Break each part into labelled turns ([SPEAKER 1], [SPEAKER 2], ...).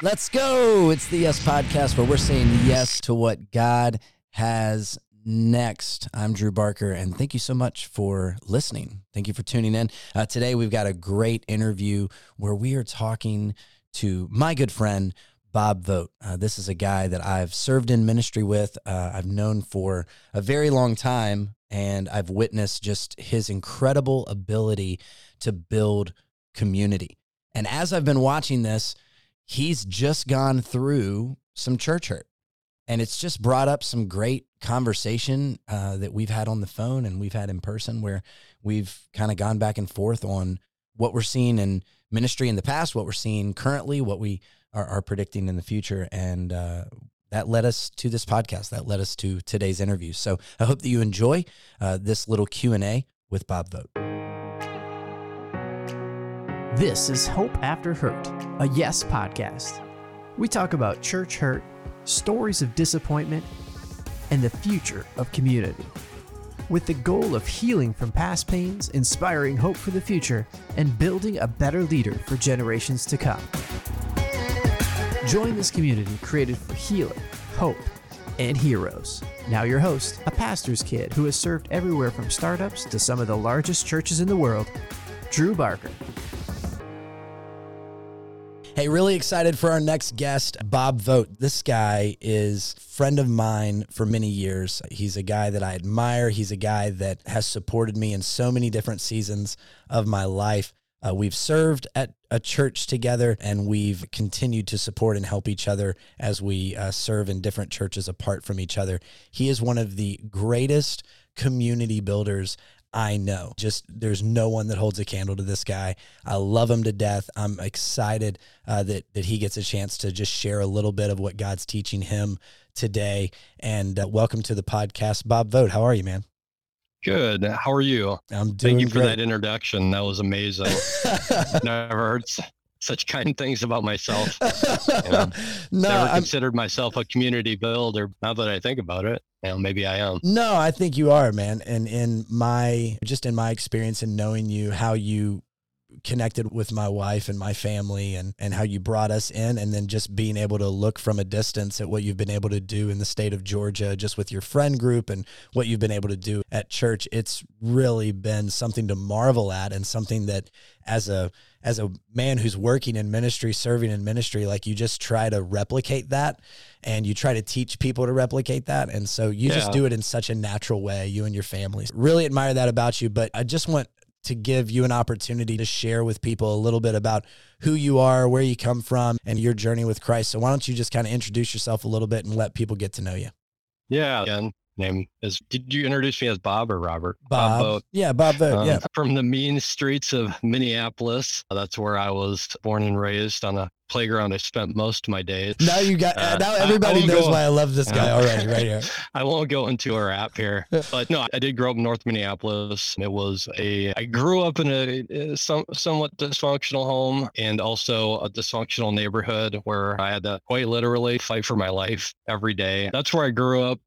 [SPEAKER 1] Let's go. It's the Yes Podcast where we're saying yes to what God has next. I'm Drew Barker, and thank you so much for listening. Thank you for tuning in. Uh, today, we've got a great interview where we are talking to my good friend, Bob Vogt. Uh, this is a guy that I've served in ministry with, uh, I've known for a very long time, and I've witnessed just his incredible ability to build community. And as I've been watching this, he's just gone through some church hurt. And it's just brought up some great conversation uh, that we've had on the phone and we've had in person where we've kind of gone back and forth on what we're seeing in ministry in the past, what we're seeing currently, what we are, are predicting in the future. And uh, that led us to this podcast. That led us to today's interview. So I hope that you enjoy uh, this little Q&A with Bob Vogt.
[SPEAKER 2] This is Hope After Hurt, a Yes podcast. We talk about church hurt, stories of disappointment, and the future of community. With the goal of healing from past pains, inspiring hope for the future, and building a better leader for generations to come. Join this community created for healing, hope, and heroes. Now, your host, a pastor's kid who has served everywhere from startups to some of the largest churches in the world, Drew Barker.
[SPEAKER 1] Hey, really excited for our next guest, Bob Vogt. This guy is friend of mine for many years. He's a guy that I admire. He's a guy that has supported me in so many different seasons of my life. Uh, we've served at a church together and we've continued to support and help each other as we uh, serve in different churches apart from each other. He is one of the greatest community builders I know. Just there's no one that holds a candle to this guy. I love him to death. I'm excited uh, that that he gets a chance to just share a little bit of what God's teaching him today. And uh, welcome to the podcast, Bob Vogt. How are you, man?
[SPEAKER 3] Good. How are you?
[SPEAKER 1] I'm doing.
[SPEAKER 3] Thank you for
[SPEAKER 1] great.
[SPEAKER 3] that introduction. That was amazing. Never heard s- such kind things about myself. Yeah.
[SPEAKER 1] no,
[SPEAKER 3] Never
[SPEAKER 1] I'm,
[SPEAKER 3] considered myself a community builder. Now that I think about it, you know, maybe I am.
[SPEAKER 1] No, I think you are, man. And in my just in my experience and knowing you, how you connected with my wife and my family and and how you brought us in and then just being able to look from a distance at what you've been able to do in the state of Georgia just with your friend group and what you've been able to do at church it's really been something to marvel at and something that as a as a man who's working in ministry serving in ministry like you just try to replicate that and you try to teach people to replicate that and so you just do it in such a natural way you and your family really admire that about you but I just want to give you an opportunity to share with people a little bit about who you are, where you come from, and your journey with Christ. So why don't you just kind of introduce yourself a little bit and let people get to know you?
[SPEAKER 3] Yeah. Again, name is. Did you introduce me as Bob or Robert?
[SPEAKER 1] Bob.
[SPEAKER 3] Vogt.
[SPEAKER 1] yeah, Bob Vogt.
[SPEAKER 3] Um,
[SPEAKER 1] yeah.
[SPEAKER 3] From the mean streets of Minneapolis. That's where I was born and raised on a playground. I spent most of my days.
[SPEAKER 1] Now you got
[SPEAKER 3] uh,
[SPEAKER 1] now everybody knows
[SPEAKER 3] go-
[SPEAKER 1] why I love this guy
[SPEAKER 3] Yeah.
[SPEAKER 1] already right here.
[SPEAKER 3] I won't go into our app here, but no, I did grow up in North Minneapolis. It was a, I grew up in a, a some, somewhat dysfunctional home and also a dysfunctional neighborhood where I had to quite literally fight for my life every day. That's where I grew up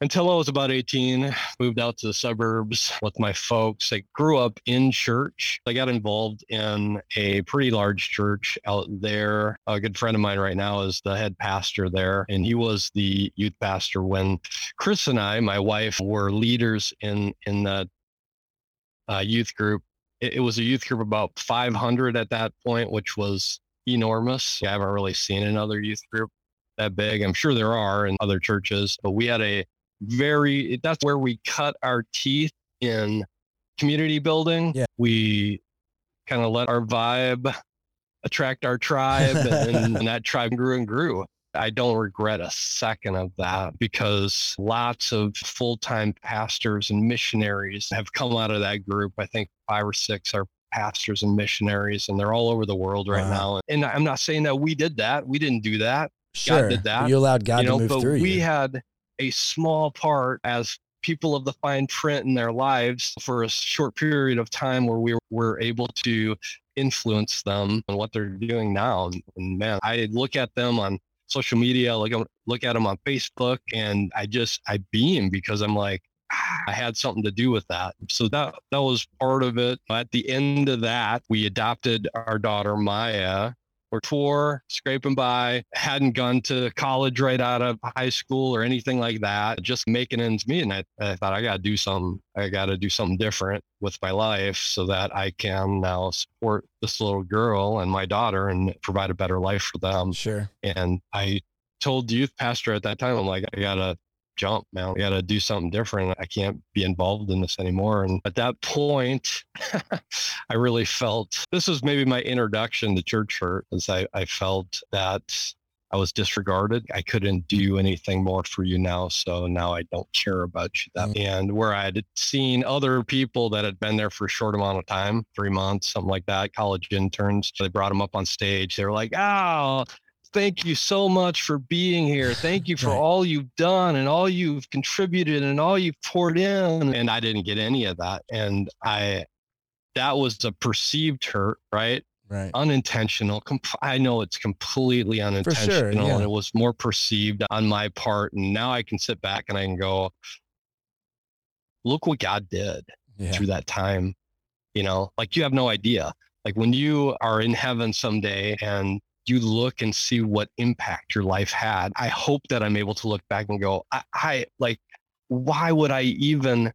[SPEAKER 3] until I was about 18, moved out to the suburbs with my folks. I grew up in church. I got involved in a pretty large church out there. A good friend of mine right now is the head pastor there, and he was the youth pastor when Chris and I, my wife, were leaders in in that uh, youth group. It, it was a youth group about 500 at that point, which was enormous. I haven't really seen another youth group that big. I'm sure there are in other churches, but we had a very that's where we cut our teeth in community building.
[SPEAKER 1] Yeah.
[SPEAKER 3] We kind of let our vibe attract our tribe and, and that tribe grew and grew. I don't regret a second of that because lots of full-time pastors and missionaries have come out of that group. I think five or six are pastors and missionaries and they're all over the world right
[SPEAKER 1] Wow.
[SPEAKER 3] now. And I'm not saying that we did that. We didn't do that
[SPEAKER 1] Sure.
[SPEAKER 3] did that,
[SPEAKER 1] You allowed God
[SPEAKER 3] you know,
[SPEAKER 1] to move
[SPEAKER 3] but
[SPEAKER 1] through
[SPEAKER 3] we
[SPEAKER 1] you.
[SPEAKER 3] had a small part as people of the fine print in their lives for a short period of time where we were able to influence them and what they're doing now. And man, I look at them on social media, look at, look at them on Facebook, and I just I beam because I'm like, "Ah, I had something to do with that. So that that was part of it. At the end of that, we adopted our daughter Maya or poor, scraping by, hadn't gone to college right out of high school or anything like that, just making ends meet. And I, I thought I got to do something. I got to do something different with my life so that I can now support this little girl and my daughter and provide a better life for them.
[SPEAKER 1] Sure.
[SPEAKER 3] And I told the youth pastor at that time, I'm like, I got to jump, man. We got to do something different. I can't be involved in this anymore. And at that point, I really felt this was maybe my introduction to church hurt, as I, I felt that I was disregarded. I couldn't do anything more for you now. So now I don't care about you. That mm-hmm. and where I had seen other people that had been there for a short amount of time, three months, something like that, college interns, they brought them up on stage. They were like, oh, thank you so much for being here. Thank you for right. all you've done and all you've contributed and all you've poured in. And I didn't get any of that. And I, that was a perceived hurt, right?
[SPEAKER 1] Right.
[SPEAKER 3] Unintentional. I know it's completely unintentional. Sure, yeah. And it was more perceived on my part. And now I can sit back and I can go, look what God did yeah. through that time. You know, like you have no idea. Like when you are in heaven someday and you look and see what impact your life had. I hope that I'm able to look back and go, I, I like, why would I even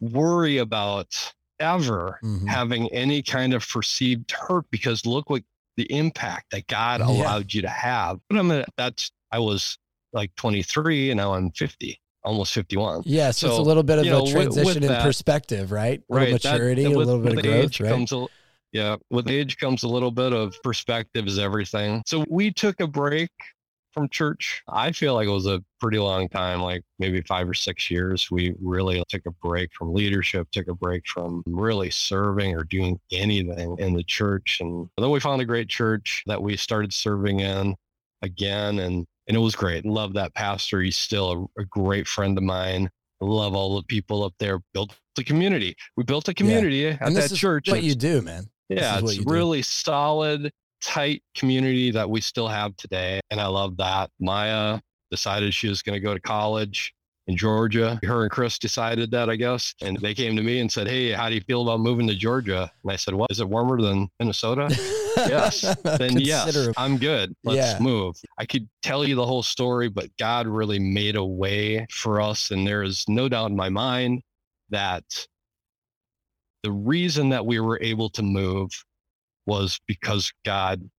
[SPEAKER 3] worry about ever mm-hmm. having any kind of perceived hurt? Because look what the impact that God yeah. allowed you to have. But I'm that's I was like 23 and now I'm 50 almost 51.
[SPEAKER 1] Yeah, so, so it's a little bit of a know, transition with, with in that, perspective, right? A right, maturity, that, with, a little bit of growth, right?
[SPEAKER 3] Comes a, yeah, with age comes a little bit of perspective is everything. So we took a break from church. I feel like it was a pretty long time, like maybe five or six years. We really took a break from leadership, took a break from really serving or doing anything in the church. And then we found a great church that we started serving in again. And, and it was great. Love that pastor. He's still a, a great friend of mine. Love all the people up there. Built the community. We built a community yeah. at
[SPEAKER 1] and
[SPEAKER 3] that church.
[SPEAKER 1] What you do, man.
[SPEAKER 3] Yeah, it's really solid, tight community that we still have today. And I love that. Maya decided she was going to go to college in Georgia. Her and Chris decided that, I guess. And they came to me and said, Hey, how do you feel about moving to Georgia? And I said, What? Is it warmer than Minnesota? yes. Then yes, I'm good. Let's yeah. move. I could tell you the whole story, but God really made a way for us. And there is no doubt in my mind that the reason that we were able to move was because God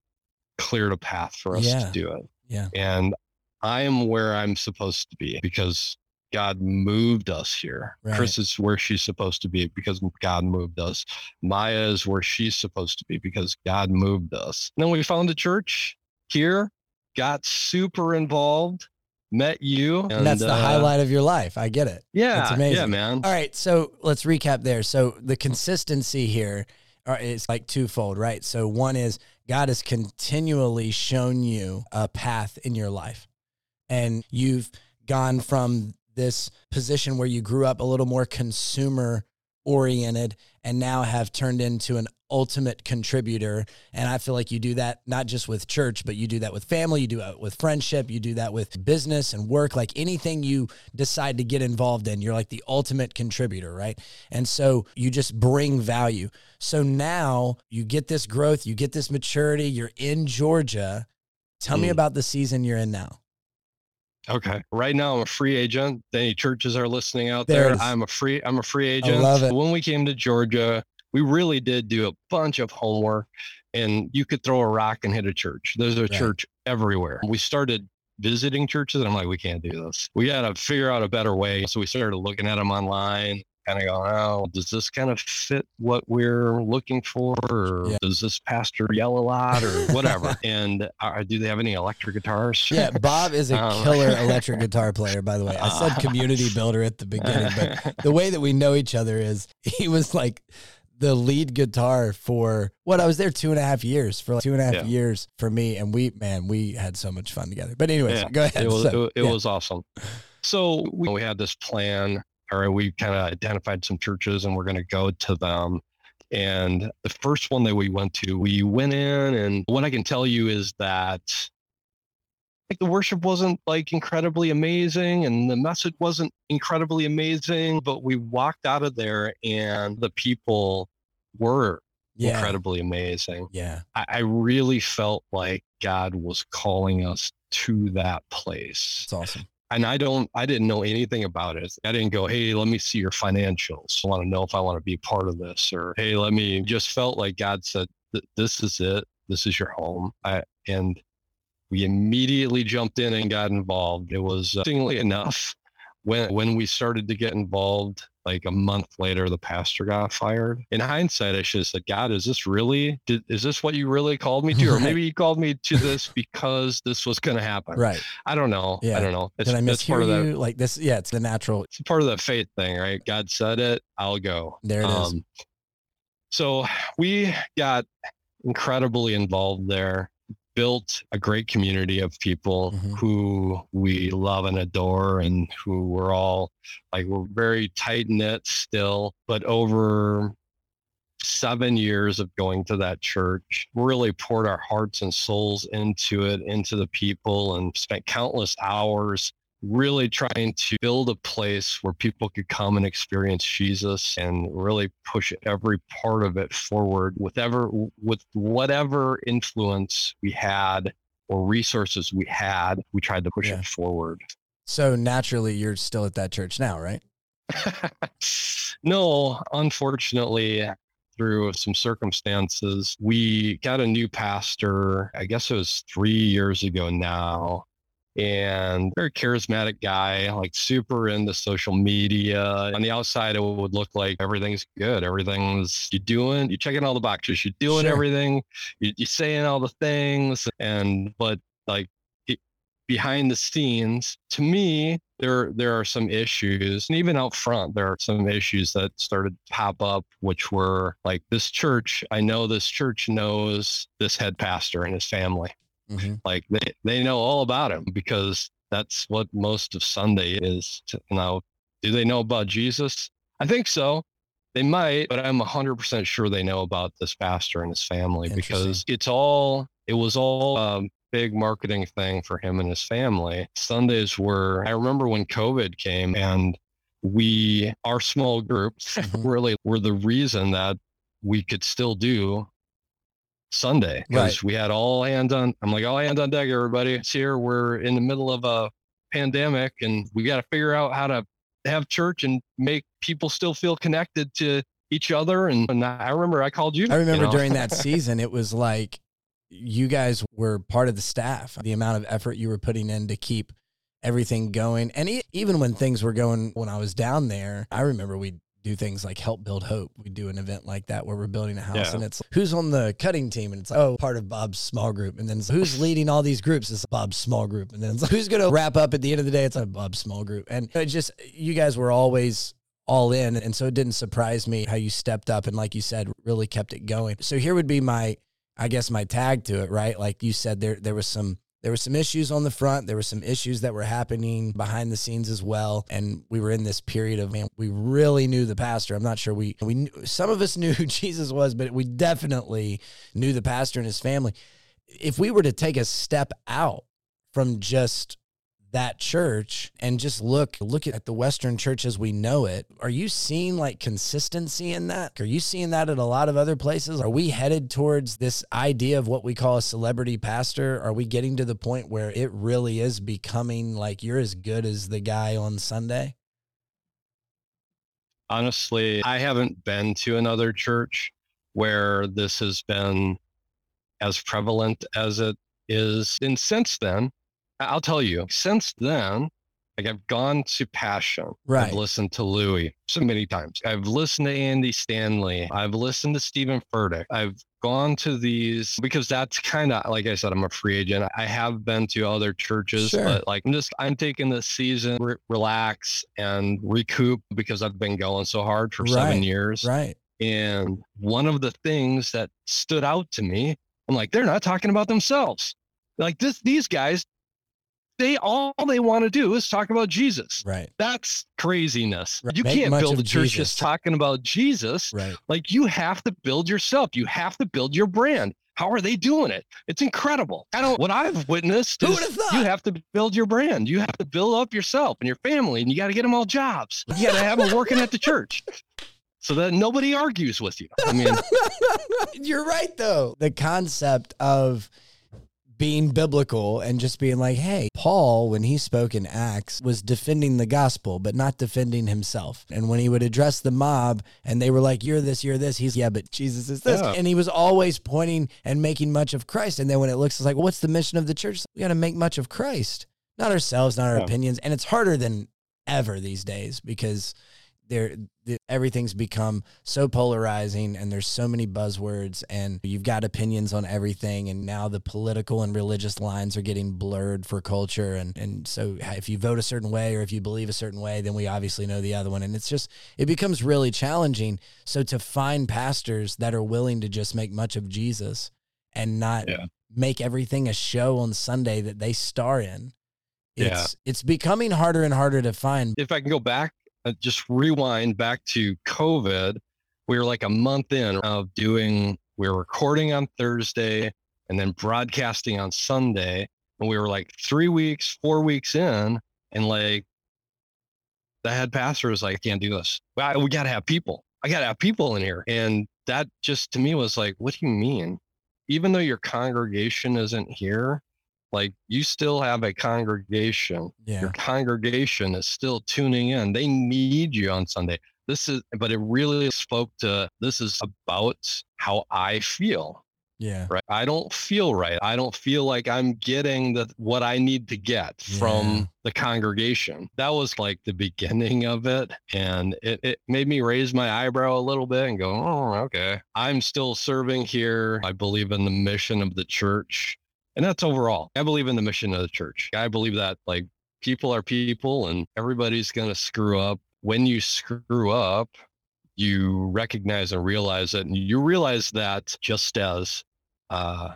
[SPEAKER 3] cleared a path for us yeah. to do it.
[SPEAKER 1] Yeah.
[SPEAKER 3] And I am where I'm supposed to be because God moved us here. Right. Chris is where she's supposed to be because God moved us. Maya is where she's supposed to be because God moved us. And then we found a church here, got super involved, met you.
[SPEAKER 1] And, and that's the uh, highlight of your life. I get it.
[SPEAKER 3] Yeah.
[SPEAKER 1] It's amazing.
[SPEAKER 3] Yeah, man.
[SPEAKER 1] All right. So let's recap there. So the consistency here is like twofold, right? So one is God has continually shown you a path in your life. And you've gone from this position where you grew up a little more consumer oriented and now have turned into an ultimate contributor. And I feel like you do that not just with church, but you do that with family, you do it with friendship, you do that with business and work, like anything you decide to get involved in, you're like the ultimate contributor, right? And so you just bring value. So now you get this growth, you get this maturity, you're in Georgia. Tell mm. me about the season you're in now.
[SPEAKER 3] Okay. Right now I'm a free agent. Any churches are listening out there. there I'm a free I'm a free agent.
[SPEAKER 1] I love it.
[SPEAKER 3] When we came to Georgia, we really did do a bunch of homework and you could throw a rock and hit a church. There's a right. church everywhere. We started visiting churches and I'm like, we can't do this. We got to figure out a better way. So we started looking at them online, kind of going, oh, does this kind of fit what we're looking for? Or yeah. does this pastor yell a lot or whatever? and uh, do they have any electric guitars?
[SPEAKER 1] Yeah, Bob is a um, killer electric guitar player, by the way. I said community builder at the beginning, but the way that we know each other is he was like, the lead guitar for what I was there two and a half years for like two and a half yeah. years for me, and we man, we had so much fun together. But anyways, yeah. go ahead.
[SPEAKER 3] It was
[SPEAKER 1] so,
[SPEAKER 3] it, it yeah. was awesome. So we, we had this plan, or we kind of identified some churches, and we're going to go to them. And the first one that we went to, we went in, and what I can tell you is that like the worship wasn't like incredibly amazing and the message wasn't incredibly amazing, but we walked out of there and the people were
[SPEAKER 1] Yeah.
[SPEAKER 3] incredibly amazing.
[SPEAKER 1] Yeah.
[SPEAKER 3] I, I really felt like God was calling us to that place.
[SPEAKER 1] It's awesome.
[SPEAKER 3] And I don't, I didn't know anything about it. I didn't go, hey, let me see your financials. I want to know if I want to be part of this, or hey, let me. Just felt like God said, this is it. This is your home. I, and we immediately jumped in and got involved. It was uh, interestingly enough when when we started to get involved like a month later the pastor got fired in hindsight i should have said god is this really did, is this what you really called me to or maybe you called me to this because this was going to happen
[SPEAKER 1] Right.
[SPEAKER 3] i don't know
[SPEAKER 1] Yeah.
[SPEAKER 3] i don't know it's,
[SPEAKER 1] Did I mishear
[SPEAKER 3] part that
[SPEAKER 1] you? Like this? Yeah, it's the natural.
[SPEAKER 3] it's part of that faith thing right god said it i'll go
[SPEAKER 1] There it is.
[SPEAKER 3] so we got incredibly involved there built a great community of people
[SPEAKER 1] Mhm.
[SPEAKER 3] who we love and adore and who we're all like we're very tight knit still but over seven years of going to that church really poured our hearts and souls into it into the people and spent countless hours really trying to build a place where people could come and experience Jesus and really push every part of it forward with ever with whatever influence we had or resources we had, we tried to push
[SPEAKER 1] Yeah.
[SPEAKER 3] it forward.
[SPEAKER 1] So naturally, you're still at that church now, right?
[SPEAKER 3] no, unfortunately, through some circumstances, we got a new pastor. I guess it was three years ago now. And very charismatic guy, like super into social media. On the outside, it would look like everything's good. Everything's you doing, you checking all the boxes, you're doing
[SPEAKER 1] Sure.
[SPEAKER 3] everything, you, you're saying all the things. And but like it, behind the scenes, to me, there there are some issues, and even out front, there are some issues that started to pop up, which were like this church. I know this church knows this head pastor and his family.
[SPEAKER 1] Mm-hmm.
[SPEAKER 3] Like they they know all about him because that's what most of Sunday is. Now, do they know about Jesus? I think so. They might, but I'm 100% sure they know about this pastor and his family because it's all, it was all um, big marketing thing for him and his family. Sundays were, I remember when COVID came and we, our small groups
[SPEAKER 1] Mhm.
[SPEAKER 3] really were the reason that we could still do Sunday because we had all hands on, I'm like, all hands on deck, everybody. It's here. We're in the middle of a pandemic and we got to figure out how to have church and make people still feel connected to each other. And, and I remember I called you.
[SPEAKER 1] I remember
[SPEAKER 3] you know?
[SPEAKER 1] during that season, it was like you guys were part of the staff. The amount of effort you were putting in to keep everything going, and e- even when things were going, when I was down there, I remember we do things like help build hope. We do an event like that where we're building a house,
[SPEAKER 3] Yeah.
[SPEAKER 1] and it's who's on the cutting team, and it's like, oh, part of Bob's small group, and then who's leading all these groups? It's Bob's small group, and then it's, who's going to wrap up at the end of the day? It's a Bob's small group, and it just you guys were always all in. And so it didn't surprise me how you stepped up and, like you said, really kept it going. So here would be my, I guess, my tag to it, right? Like you said, there there was some there were some issues on the front. There were some issues that were happening behind the scenes as well. And we were in this period of man, we really knew the pastor. I'm not sure we we knew, some of us knew who Jesus was, but we definitely knew the pastor and his family. If we were to take a step out from just that church and just look look at the western church as we know it. Are you seeing like consistency in that? Are you seeing that at a lot of other places? Are we headed towards this idea of what we call a celebrity pastor? Are we getting to the point where it really is becoming like you're as good as the guy on sunday?
[SPEAKER 3] Honestly, I haven't been to another church where this has been as prevalent as it is. And since then, I'll tell you, since then, like I've gone to Passion.
[SPEAKER 1] Right.
[SPEAKER 3] I've listened to Louie so many times. I've listened to Andy Stanley. I've listened to Steven Furtick. I've gone to these because that's kind of like I said, I'm a free agent. I have been to other churches,
[SPEAKER 1] Sure.
[SPEAKER 3] but like I'm just I'm taking this season, re- relax and recoup because I've been going so hard for
[SPEAKER 1] Right.
[SPEAKER 3] seven years.
[SPEAKER 1] right
[SPEAKER 3] And one of the things that stood out to me, I'm like, they're not talking about themselves. Like this, these guys, they all they want to do is talk about Jesus.
[SPEAKER 1] right
[SPEAKER 3] That's craziness.
[SPEAKER 1] Right.
[SPEAKER 3] You
[SPEAKER 1] Make
[SPEAKER 3] can't build a church
[SPEAKER 1] Jesus.
[SPEAKER 3] just talking about Jesus.
[SPEAKER 1] right
[SPEAKER 3] Like you have to build yourself. You have to build your brand. How are they doing it? It's incredible. I don't. What I've witnessed
[SPEAKER 1] Who
[SPEAKER 3] is you have to build your brand. You have to build up yourself and your family, and you got to get them all jobs. You got to have them working at the church. so that nobody argues with you. I mean,
[SPEAKER 1] you're right though. The concept of being biblical and just being like, hey, Paul, when he spoke in Acts, was defending the gospel, but not defending himself. And when he would address the mob and they were like, you're this, you're this, he's, yeah, but Jesus is this.
[SPEAKER 3] Yeah.
[SPEAKER 1] And he was always pointing and making much of Christ. And then when it looks, like, well, what's the mission of the church? We got to make much of Christ, not ourselves, not our
[SPEAKER 3] Yeah.
[SPEAKER 1] opinions. And it's harder than ever these days because there the, everything's become so polarizing and there's so many buzzwords and you've got opinions on everything and now the political and religious lines are getting blurred for culture and and so if you vote a certain way or if you believe a certain way then we obviously know the other one and it's just it becomes really challenging so to find pastors that are willing to just make much of Jesus and not
[SPEAKER 3] Yeah.
[SPEAKER 1] make everything a show on Sunday that they star in it's
[SPEAKER 3] Yeah.
[SPEAKER 1] it's becoming harder and harder to find
[SPEAKER 3] if I can go back, Uh, just rewind back to COVID, we were like a month in of doing, we were recording on Thursday and then broadcasting on Sunday. And we were like three weeks, four weeks in, and like the head pastor was like, I can't do this. Well, we got to have people. I got to have people in here. And that just to me was like, what do you mean? Even though your congregation isn't here, like you still have a congregation
[SPEAKER 1] yeah
[SPEAKER 3] your congregation is still tuning in. They need you on Sunday. This is, but it really spoke to this is about how I feel,
[SPEAKER 1] yeah
[SPEAKER 3] right? I don't feel right. I don't feel like I'm getting the what I need to get
[SPEAKER 1] Yeah.
[SPEAKER 3] from the congregation. That was like the beginning of it. And it, it made me raise my eyebrow a little bit and go, oh, okay. I'm still serving here. I believe in the mission of the church. And that's overall. I believe in the mission of the church. I believe that like people are people and everybody's going to screw up. When you screw up, you recognize and realize it. And you realize that just as uh,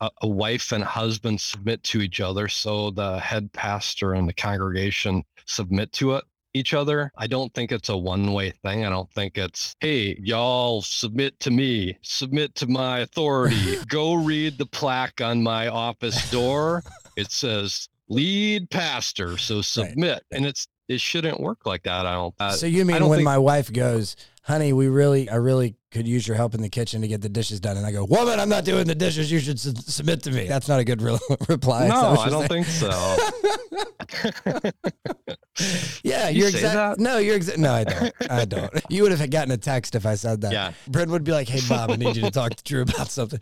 [SPEAKER 3] a, a wife and husband submit to each other, so the head pastor and the congregation submit to it. Each other. I don't think it's a one way thing. I don't think it's, hey, y'all submit to me, submit to my authority. Go read the plaque on my office door. It says lead pastor. So submit. And it's, it shouldn't work like that. I don't. Uh,
[SPEAKER 1] so you mean when
[SPEAKER 3] think-
[SPEAKER 1] my wife goes, honey, we really, I really could use your help in the kitchen to get the dishes done, and I go, woman, I'm not doing the dishes. You should su- submit to me. That's not a good re- reply.
[SPEAKER 3] No, I don't
[SPEAKER 1] saying?
[SPEAKER 3] think so.
[SPEAKER 1] Yeah,
[SPEAKER 3] You
[SPEAKER 1] you're
[SPEAKER 3] exactly.
[SPEAKER 1] No, you're exactly. No, I don't. I don't. You would have gotten a text if I said that.
[SPEAKER 3] Yeah.
[SPEAKER 1] Brent would be like, "Hey, Bob, I need you to talk to Drew about something."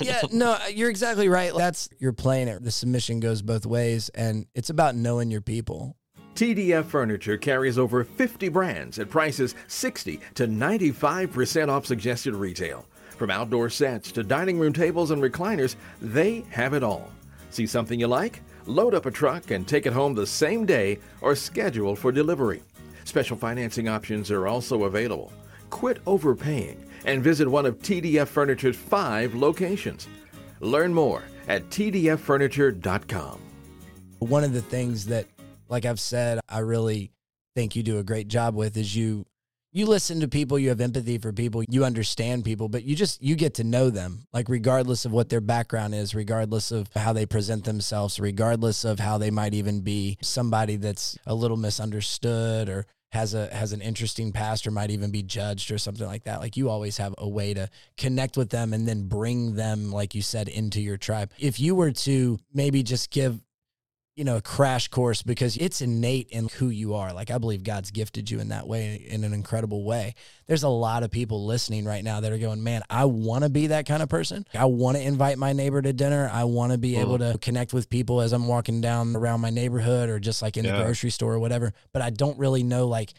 [SPEAKER 1] Yeah, no, you're exactly right. That's you're playing it. The submission goes both ways, and it's about knowing your people.
[SPEAKER 4] TDF Furniture carries over 50 brands at prices 60 to 95% off suggested retail. From outdoor sets to dining room tables and recliners, they have it all. See something you like? Load up a truck and take it home the same day or schedule for delivery. Special financing options are also available. Quit overpaying and visit one of TDF Furniture's five locations. Learn more at tdffurniture.com.
[SPEAKER 1] one of the things that like i've said i really think you do a great job with is you you listen to people you have empathy for people you understand people but you just you get to know them like regardless of what their background is regardless of how they present themselves regardless of how they might even be somebody that's a little misunderstood or has a has an interesting past or might even be judged or something like that. Like you always have a way to connect with them and then bring them like you said into your tribe. If you were to maybe just give you know, a crash course because it's innate in who you are. Like I believe God's gifted you in that way in an incredible way. There's a lot of people listening right now that are going, "Man, I want to be that kind of person. I want to invite my neighbor to dinner. I want to be able to connect with people as I'm walking down around my neighborhood or just like in the grocery store or whatever, but I don't really know like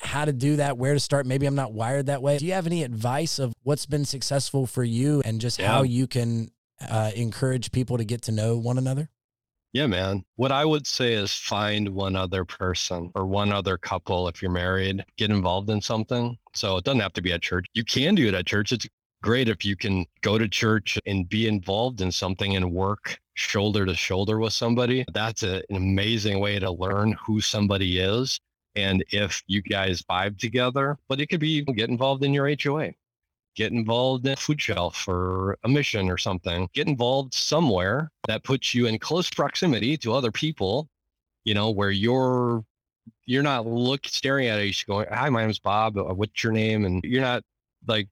[SPEAKER 1] how to do that, where to start. Maybe I'm not wired that way. Do you have any advice of what's been successful for you and just how you can uh, encourage people to get to know one another?
[SPEAKER 3] Yeah, man. What I would say is find one other person or one other couple if you're married, get involved in something. So it doesn't have to be at church. You can do it at church. It's great if you can go to church and be involved in something and work shoulder to shoulder with somebody. That's a, an amazing way to learn who somebody is and if you guys vibe together. But it could be get involved in your HOA get involved in a food shelf or a mission or something. Get involved somewhere that puts you in close proximity to other people, you know, where you're you're not look staring at each going, "Hi, my name's Bob. Uh, What's your name?" And you're not like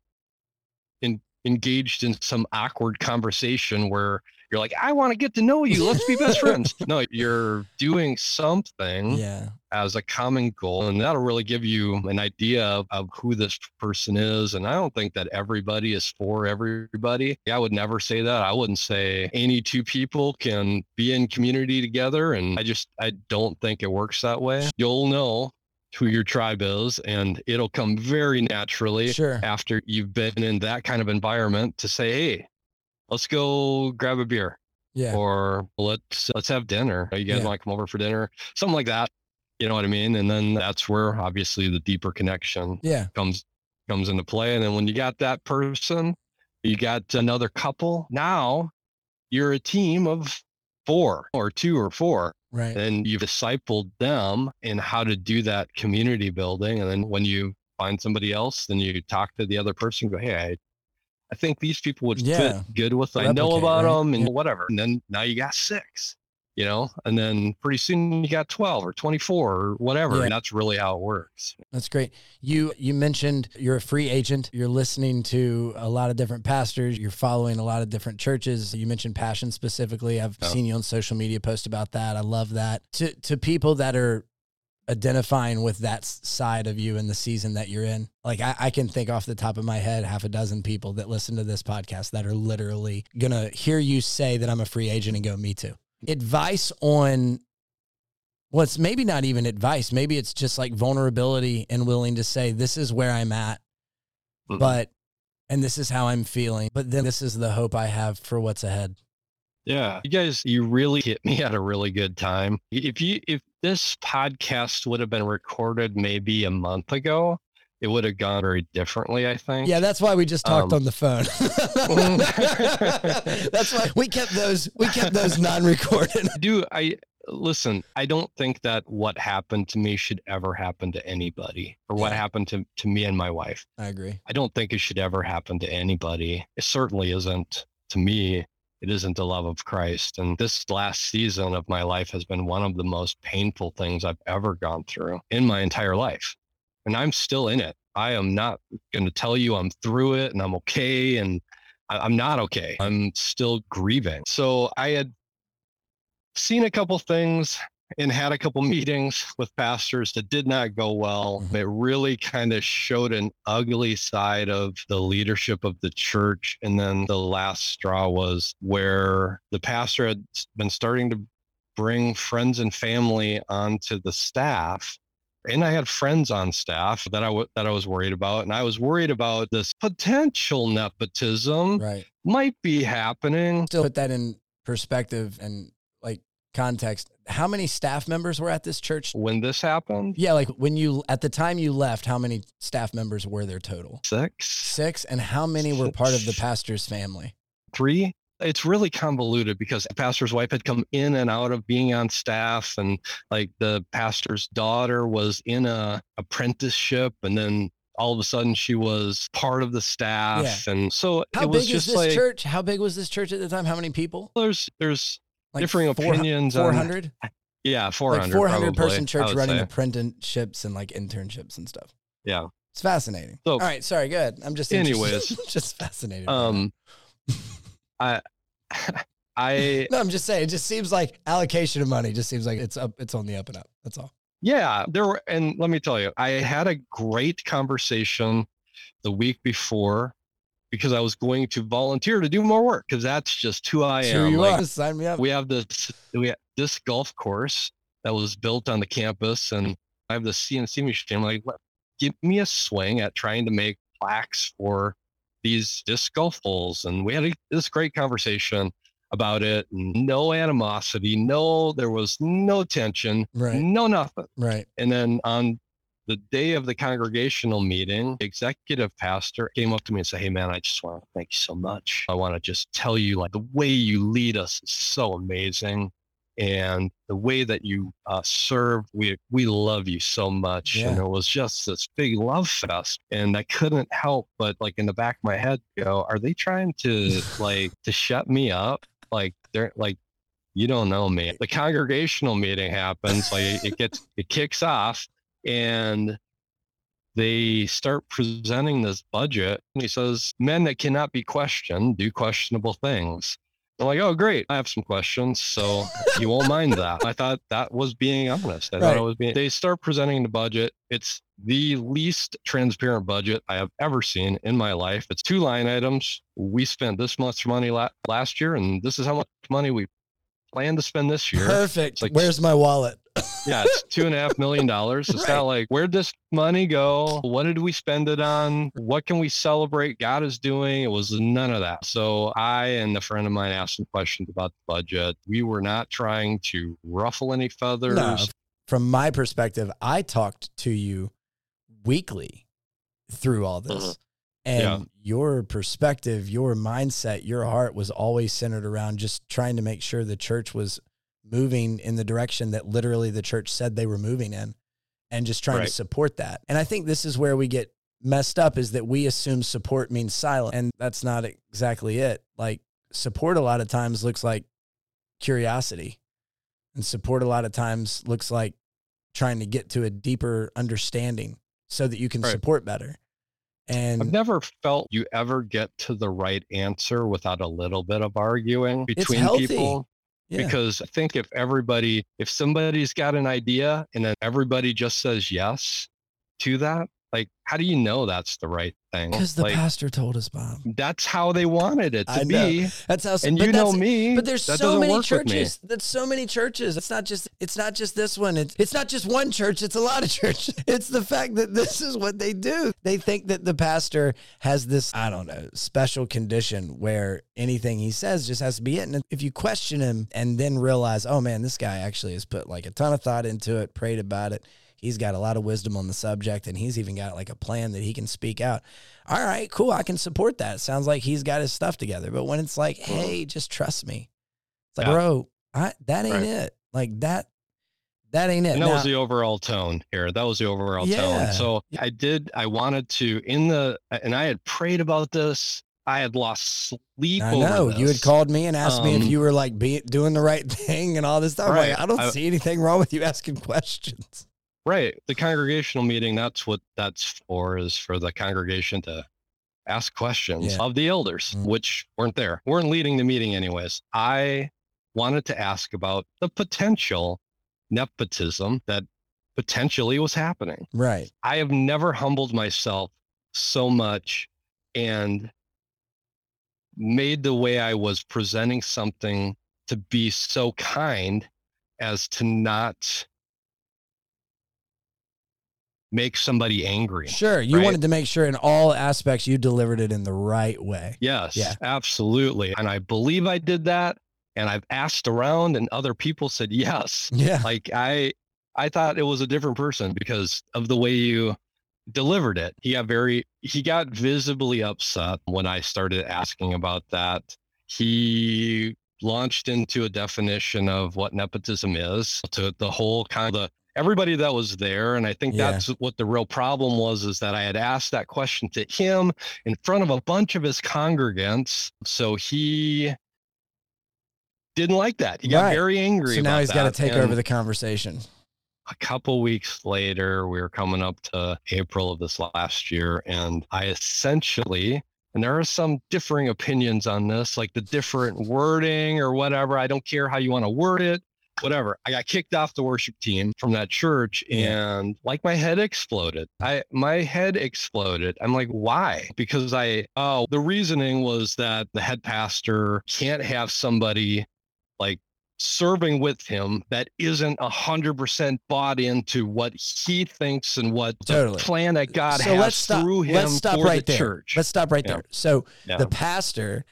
[SPEAKER 3] in, engaged in some awkward conversation where you're like, "I want to get to know you. Let's be best friends." No, you're doing something
[SPEAKER 1] Yeah.
[SPEAKER 3] as a common goal, and that'll really give you an idea of, of who this person is. And I don't think that everybody is for everybody. I would never say that. I wouldn't say any two people can be in community together. And I just, I don't think it works that way. You'll know who your tribe is, and it'll come very naturally
[SPEAKER 1] Sure.
[SPEAKER 3] after you've been in that kind of environment to say, hey, let's go grab a beer
[SPEAKER 1] Yeah.
[SPEAKER 3] or let's let's have dinner. You guys
[SPEAKER 1] Yeah.
[SPEAKER 3] want to come over for dinner? Something like that. You know what I mean? And then that's where obviously the deeper connection
[SPEAKER 1] Yeah.
[SPEAKER 3] comes comes into play. And then when you got that person, you got another couple. Now you're a team of four or two or four.
[SPEAKER 1] Right.
[SPEAKER 3] And you've discipled them in how to do that community building. And then when you find somebody else, then you talk to the other person, go, Hey, I, I think these people would
[SPEAKER 1] Yeah.
[SPEAKER 3] fit good with, I know about
[SPEAKER 1] right?
[SPEAKER 3] them and
[SPEAKER 1] Yeah.
[SPEAKER 3] whatever. And then now you got six, you know, and then pretty soon you got 12 or 24 or whatever.
[SPEAKER 1] Yeah.
[SPEAKER 3] And that's really how it works.
[SPEAKER 1] That's great. You you mentioned you're a free agent. You're listening to a lot of different pastors. You're following a lot of different churches. You mentioned passion specifically. I've
[SPEAKER 3] Yeah.
[SPEAKER 1] seen you on social media post about that. I love that. To to people that are identifying with that side of you in the season that you're in. Like I, I can think off the top of my head half a dozen people that listen to this podcast that are literally gonna hear you say that I'm a free agent and go, me too. Advice on well, it's maybe not even advice. Maybe it's just like vulnerability and willing to say, this is where I'm at,
[SPEAKER 3] Mhm.
[SPEAKER 1] but, and this is how I'm feeling. But then this is the hope I have for what's ahead.
[SPEAKER 3] Yeah. You guys, you really hit me at a really good time. If you, if this podcast would have been recorded maybe a month ago, it would have gone very differently, I think.
[SPEAKER 1] Yeah, that's why we just talked
[SPEAKER 3] Um,
[SPEAKER 1] on the phone. that's why we kept those, we kept those non-recorded.
[SPEAKER 3] do I listen? I don't think that what happened to me should ever happen to anybody, or what
[SPEAKER 1] Yeah.
[SPEAKER 3] happened to to me and my wife.
[SPEAKER 1] I agree.
[SPEAKER 3] I don't think it should ever happen to anybody. It certainly isn't to me. It isn't the love of Christ. And this last season of my life has been one of the most painful things I've ever gone through in my entire life. And I'm still in it. I am not going to tell you I'm through it and I'm okay. And I- I'm not okay. I'm still grieving. So I had seen a couple things and had a couple meetings with pastors that did not go well.
[SPEAKER 1] Mhm.
[SPEAKER 3] It really kind of showed an ugly side of the leadership of the church. And then the last straw was where the pastor had been starting to bring friends and family onto the staff. And I had friends on staff that I w- that I was worried about, and I was worried about this potential nepotism
[SPEAKER 1] Right.
[SPEAKER 3] might be happening.
[SPEAKER 1] Still put that in perspective and context. How many staff members were at this church?
[SPEAKER 3] When this happened,
[SPEAKER 1] Yeah, like when you at the time you left, how many staff members were there total?
[SPEAKER 3] six,
[SPEAKER 1] Six, and how many were part of the pastor's family?
[SPEAKER 3] three. It's really convoluted because the pastor's wife had come in and out of being on staff, and like the pastor's daughter was in a apprenticeship, and then all of a sudden she was part of the staff, and so
[SPEAKER 1] How
[SPEAKER 3] it was
[SPEAKER 1] big is this
[SPEAKER 3] like
[SPEAKER 1] church? How big was this church at the time? How many people?
[SPEAKER 3] there's there's
[SPEAKER 1] Like
[SPEAKER 3] differing opinions on-
[SPEAKER 1] Four hundred,
[SPEAKER 3] yeah four
[SPEAKER 1] like
[SPEAKER 3] hundred
[SPEAKER 1] four hundred person church running
[SPEAKER 3] say.
[SPEAKER 1] apprenticeships and like internships and stuff.
[SPEAKER 3] yeah.
[SPEAKER 1] It's fascinating.
[SPEAKER 3] So-
[SPEAKER 1] All right, sorry, good. I'm just
[SPEAKER 3] Anyways,
[SPEAKER 1] just fascinated.
[SPEAKER 3] Um, I I
[SPEAKER 1] no, I'm just saying. It just seems like allocation of money just seems like it's up. It's on the up and up. That's all.
[SPEAKER 3] Yeah, there were, and let me tell you, I had a great conversation the week before because I was going to volunteer to do more work because that's just who I am.
[SPEAKER 1] you
[SPEAKER 3] Like,
[SPEAKER 1] are. Sign me up.
[SPEAKER 3] we have this we have this golf course that was built on the campus, and I have the CNC machine. I'm like, give me a swing at trying to make plaques for these disc golf holes, and we had a, this great conversation about it. No animosity, no, there was no tension,
[SPEAKER 1] Right.
[SPEAKER 3] no nothing.
[SPEAKER 1] Right.
[SPEAKER 3] And then on the day of the congregational meeting, executive pastor came up to me and said, Hey man, I just want to thank you so much. I want to just tell you like the way you lead us is so amazing. And the way that you uh, serve, we we love you so much. And it was just this big love fest. And I couldn't help but like in the back of my head go, are they trying to like to shut me up? Like they're like you don't know me. The congregational meeting happens, like it gets it kicks off, and they start presenting this budget. And he says, Men that cannot be questioned do questionable things. I'm like, oh, great. I have some questions. So you won't mind that. I thought that was being honest. I right. thought it was being, they start presenting the budget. It's the least transparent budget I have ever seen in my life. It's two line items. We spent this much money la- last year, and this is how much money we plan to spend this year.
[SPEAKER 1] Perfect. Like, Where's my wallet?
[SPEAKER 3] yeah, it's two and a half million dollars. It's right. not like where'd this money go? What did we spend it on? What can we celebrate God is doing? It was none of that. So I and a friend of mine asked some questions about the budget. We were not trying to ruffle any feathers. No.
[SPEAKER 1] From my perspective, I talked to you weekly through all this. Uh-huh. And yeah. your perspective, your mindset, your heart was always centered around just trying to make sure the church was moving in the direction that literally the church said they were moving in and just trying right. to support that. And I think this is where we get messed up is that we assume support means silent and that's not exactly it. Like support a lot of times looks like curiosity and support a lot of times looks like trying to get to a deeper understanding so that you can right. support better. And
[SPEAKER 3] I've never felt you ever get to the right answer without a little bit of arguing between people. Yeah. Because I think if everybody, if somebody's got an idea and then everybody just says yes to that, like, how do you know that's the right thing?
[SPEAKER 1] Because the
[SPEAKER 3] like,
[SPEAKER 1] pastor told us, Bob.
[SPEAKER 3] That's how they wanted it to
[SPEAKER 1] I
[SPEAKER 3] be.
[SPEAKER 1] Know. That's how.
[SPEAKER 3] And you know me.
[SPEAKER 1] But there's so many churches. That's so many churches. It's not just. It's not just this one. It's it's not just one church. It's a lot of churches. It's the fact that this is what they do. They think that the pastor has this. I don't know special condition where anything he says just has to be it. And if you question him and then realize, oh man, this guy actually has put like a ton of thought into it, prayed about it He's got a lot of wisdom on the subject and he's even got like a plan that he can speak out. All right, cool. I can support that. It sounds like he's got his stuff together. But when it's like, hey, just trust me, it's like, yeah. bro, I, that ain't right. it. Like that, that ain't it.
[SPEAKER 3] And that now, was the overall tone here. That was the overall yeah. tone. So I did, I wanted to, in the, and I had prayed about this. I had lost sleep. I know
[SPEAKER 1] you had called me and asked um, me if um, you were like be, doing the right thing and all this stuff. Right. Like, I don't I, see anything wrong with you asking questions.
[SPEAKER 3] Right. The congregational meeting, that's what that's for, is for the congregation to ask questions yeah. of the elders, mm-hmm. which weren't there, weren't leading the meeting anyways. I wanted to ask about the potential nepotism that potentially was happening.
[SPEAKER 1] Right.
[SPEAKER 3] I have never humbled myself so much and made the way I was presenting something to be so kind as to not make somebody angry.
[SPEAKER 1] Sure. You right? wanted to make sure in all aspects you delivered it in the right way.
[SPEAKER 3] Yes, yeah. absolutely. And I believe I did that. And I've asked around and other people said yes.
[SPEAKER 1] Yeah.
[SPEAKER 3] Like I I thought it was a different person because of the way you delivered it. He got very he got visibly upset when I started asking about that. He launched into a definition of what nepotism is to the whole kind of the everybody that was there and i think yeah. that's what the real problem was is that i had asked that question to him in front of a bunch of his congregants so he didn't like that he got right. very angry
[SPEAKER 1] so now he's got to take and over the conversation
[SPEAKER 3] a couple weeks later we were coming up to april of this last year and i essentially and there are some differing opinions on this like the different wording or whatever i don't care how you want to word it whatever. I got kicked off the worship team from that church and like my head exploded. I my head exploded. I'm like, why? Because I oh, the reasoning was that the head pastor can't have somebody like serving with him that isn't a hundred percent bought into what he thinks and what totally. the plan that God so has let's stop, through him let's stop right the
[SPEAKER 1] there.
[SPEAKER 3] church.
[SPEAKER 1] Let's stop right yeah. there. So yeah. the pastor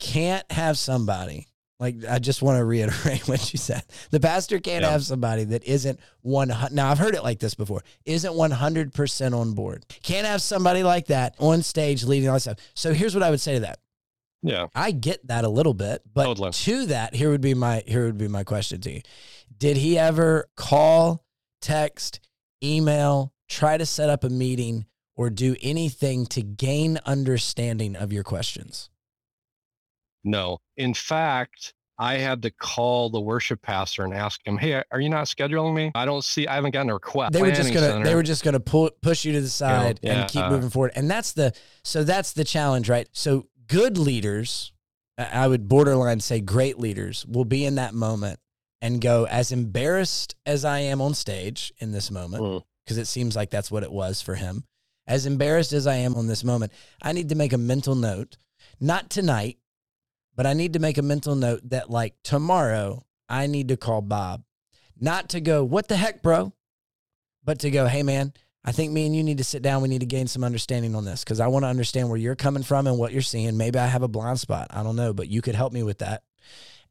[SPEAKER 1] can't have somebody like I just want to reiterate what you said. The pastor can't yeah. have somebody that isn't one. Now I've heard it like this before. Isn't one hundred percent on board. Can't have somebody like that on stage leading all this stuff. So here's what I would say to that.
[SPEAKER 3] Yeah,
[SPEAKER 1] I get that a little bit, but totally. to that, here would be my here would be my question to you. Did he ever call, text, email, try to set up a meeting, or do anything to gain understanding of your questions?
[SPEAKER 3] No. In fact, I had to call the worship pastor and ask him, "Hey, are you not scheduling me? I don't see. I haven't gotten a request."
[SPEAKER 1] They were just gonna
[SPEAKER 3] center.
[SPEAKER 1] they were just gonna pull push you to the side
[SPEAKER 3] Yeah,
[SPEAKER 1] and keep
[SPEAKER 3] uh,
[SPEAKER 1] moving forward. And that's the so that's the challenge, right? So good leaders, I would borderline say great leaders, will be in that moment and go as embarrassed as I am on stage in this moment,
[SPEAKER 3] Mm.
[SPEAKER 1] because it seems like that's what it was for him. As embarrassed as I am on this moment, I need to make a mental note, not tonight, but I need to make a mental note that like tomorrow I need to call Bob, not to go, what the heck, bro? but to go, hey man, I think me and you need to sit down. We need to gain some understanding on this because I want to understand where you're coming from and what you're seeing. Maybe I have a blind spot. I don't know, but you could help me with that.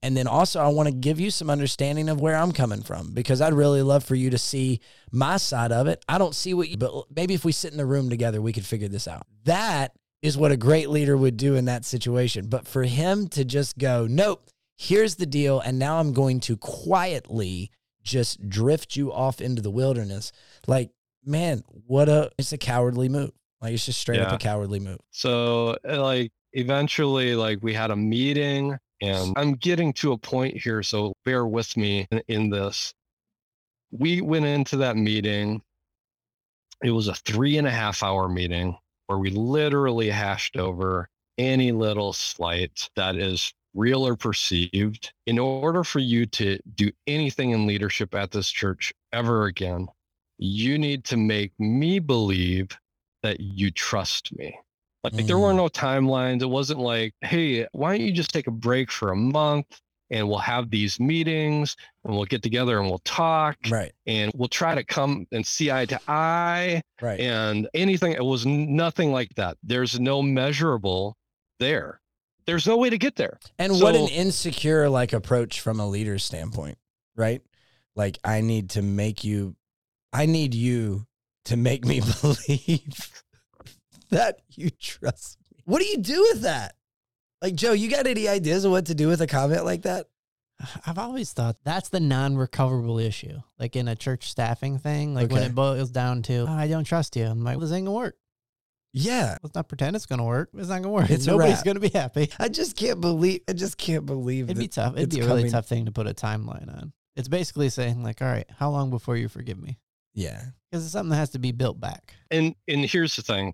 [SPEAKER 1] And then also, I want to give you some understanding of where I'm coming from because I'd really love for you to see my side of it. I don't see what you, but maybe if we sit in the room together, we could figure this out. That is what a great leader would do in that situation. But for him to just go, nope, here's the deal. And now I'm going to quietly just drift you off into the wilderness. Like, man, what a, it's a cowardly move. Like, it's just straight up a cowardly move.
[SPEAKER 3] So uh, like eventually like we had a meeting and I'm getting to a point here, so bear with me in, in this. We went into that meeting. It was a three and a half hour meeting where we literally hashed over any little slight that is real or perceived. In order for you to do anything in leadership at this church ever again, you need to make me believe that you trust me. Like there were
[SPEAKER 1] Mm.
[SPEAKER 3] no timelines. It wasn't like, hey, why don't you just take a break for a month and we'll have these meetings and we'll get together and we'll talk
[SPEAKER 1] Right.
[SPEAKER 3] and we'll try to come and see eye to eye
[SPEAKER 1] Right.
[SPEAKER 3] and anything. It was nothing like that. There's no measurable there. There's no way to get there.
[SPEAKER 1] And what an insecure like approach from a leader's standpoint, right? Like I need to make you I need you to make me believe that you trust me. What do you do with that? Like Joe, you got any ideas of what to do with a comment like that?
[SPEAKER 2] I've always thought that's the non-recoverable issue. Like in a church staffing thing, like when it boils down to, "Oh, I don't trust you. I'm like, well, this ain't gonna work.
[SPEAKER 1] Yeah.
[SPEAKER 2] Let's not pretend it's gonna work. It's not gonna work.
[SPEAKER 1] It's
[SPEAKER 2] Nobody's gonna be happy.
[SPEAKER 1] I just can't believe I just can't believe
[SPEAKER 2] It'd be tough. It'd
[SPEAKER 1] it's
[SPEAKER 2] be a really tough thing to put a timeline on. It's basically saying like, all right, how long before you forgive me?
[SPEAKER 1] Yeah.
[SPEAKER 2] Because it's something that has to be built back.
[SPEAKER 3] And and here's the thing.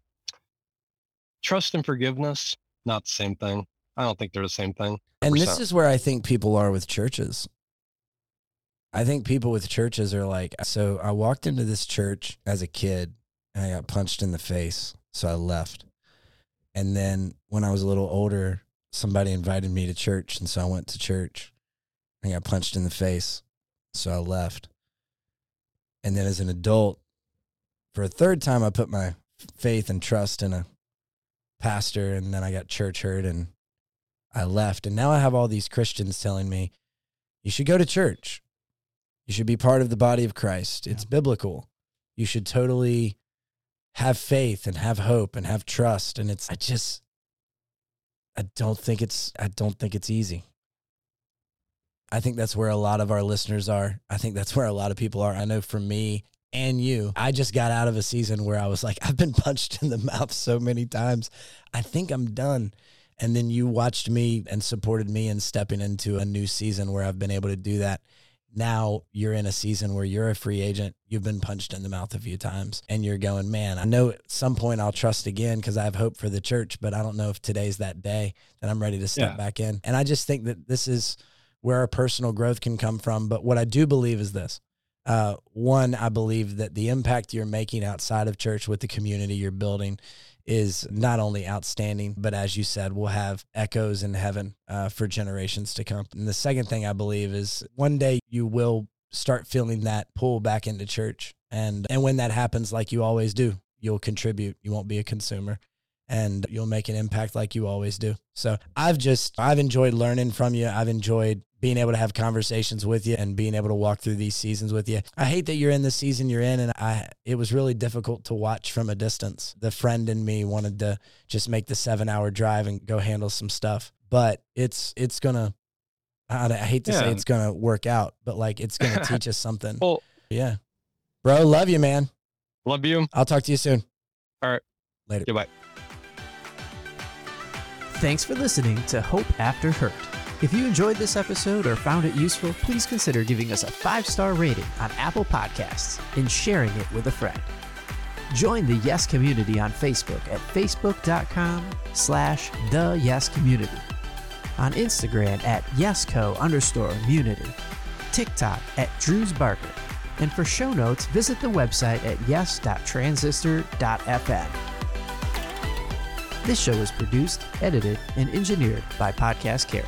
[SPEAKER 3] Trust and forgiveness, not the same thing. I don't think they're the same thing.
[SPEAKER 1] And this is where I think people are with churches. I think people with churches are like, so I walked into this church as a kid and I got punched in the face. So I left. And then when I was a little older, somebody invited me to church. And so I went to church and got punched in the face. So I left. And then as an adult, for a third time, I put my faith and trust in a pastor. And then I got church hurt and I left. And now I have all these Christians telling me, you should go to church. You should be part of the body of Christ. It's biblical. You should totally have faith and have hope and have trust. And it's, I just, I don't think it's, I don't think it's easy. I think that's where a lot of our listeners are. I think that's where a lot of people are. I know for me and you, I just got out of a season where I was like, I've been punched in the mouth so many times. I think I'm done. And then you watched me and supported me in stepping into a new season where I've been able to do that. Now you're in a season where you're a free agent. You've been punched in the mouth a few times and you're going, man, I know at some point I'll trust again because I have hope for the church, but I don't know if today's that day that I'm ready to step
[SPEAKER 3] Yeah.
[SPEAKER 1] back in. And I just think that this is where our personal growth can come from. But what I do believe is this. Uh, one, I believe that the impact you're making outside of church with the community you're building is not only outstanding, but as you said, will have echoes in heaven uh, for generations to come. And the second thing I believe is one day you will start feeling that pull back into church. And, and when that happens, like you always do, you'll contribute. You won't be a consumer and you'll make an impact like you always do. So I've just, I've enjoyed learning from you. I've enjoyed being able to have conversations with you and being able to walk through these seasons with you. I hate that you're in the season you're in and I it was really difficult to watch from a distance. The friend in me wanted to just make the 7-hour drive and go handle some stuff. But it's it's going to I, I hate to say it's going to work out, but like it's going to teach us something.
[SPEAKER 3] Well,
[SPEAKER 1] Yeah. Bro, love you, man.
[SPEAKER 3] love you.
[SPEAKER 1] I'll talk to you soon.
[SPEAKER 3] All right.
[SPEAKER 1] Later.
[SPEAKER 3] Goodbye.
[SPEAKER 2] Thanks for listening to Hope After Hurt. If you enjoyed this episode or found it useful, please consider giving us a five star rating on Apple Podcasts and sharing it with a friend. Join the Yes community on Facebook at facebook.com slash the Yes community, on Instagram at yesco underscore immunity, TikTok at Drews Barker, and for show notes, visit the website at yes.transistor.fm. This show is produced, edited, and engineered by Podcast Carry.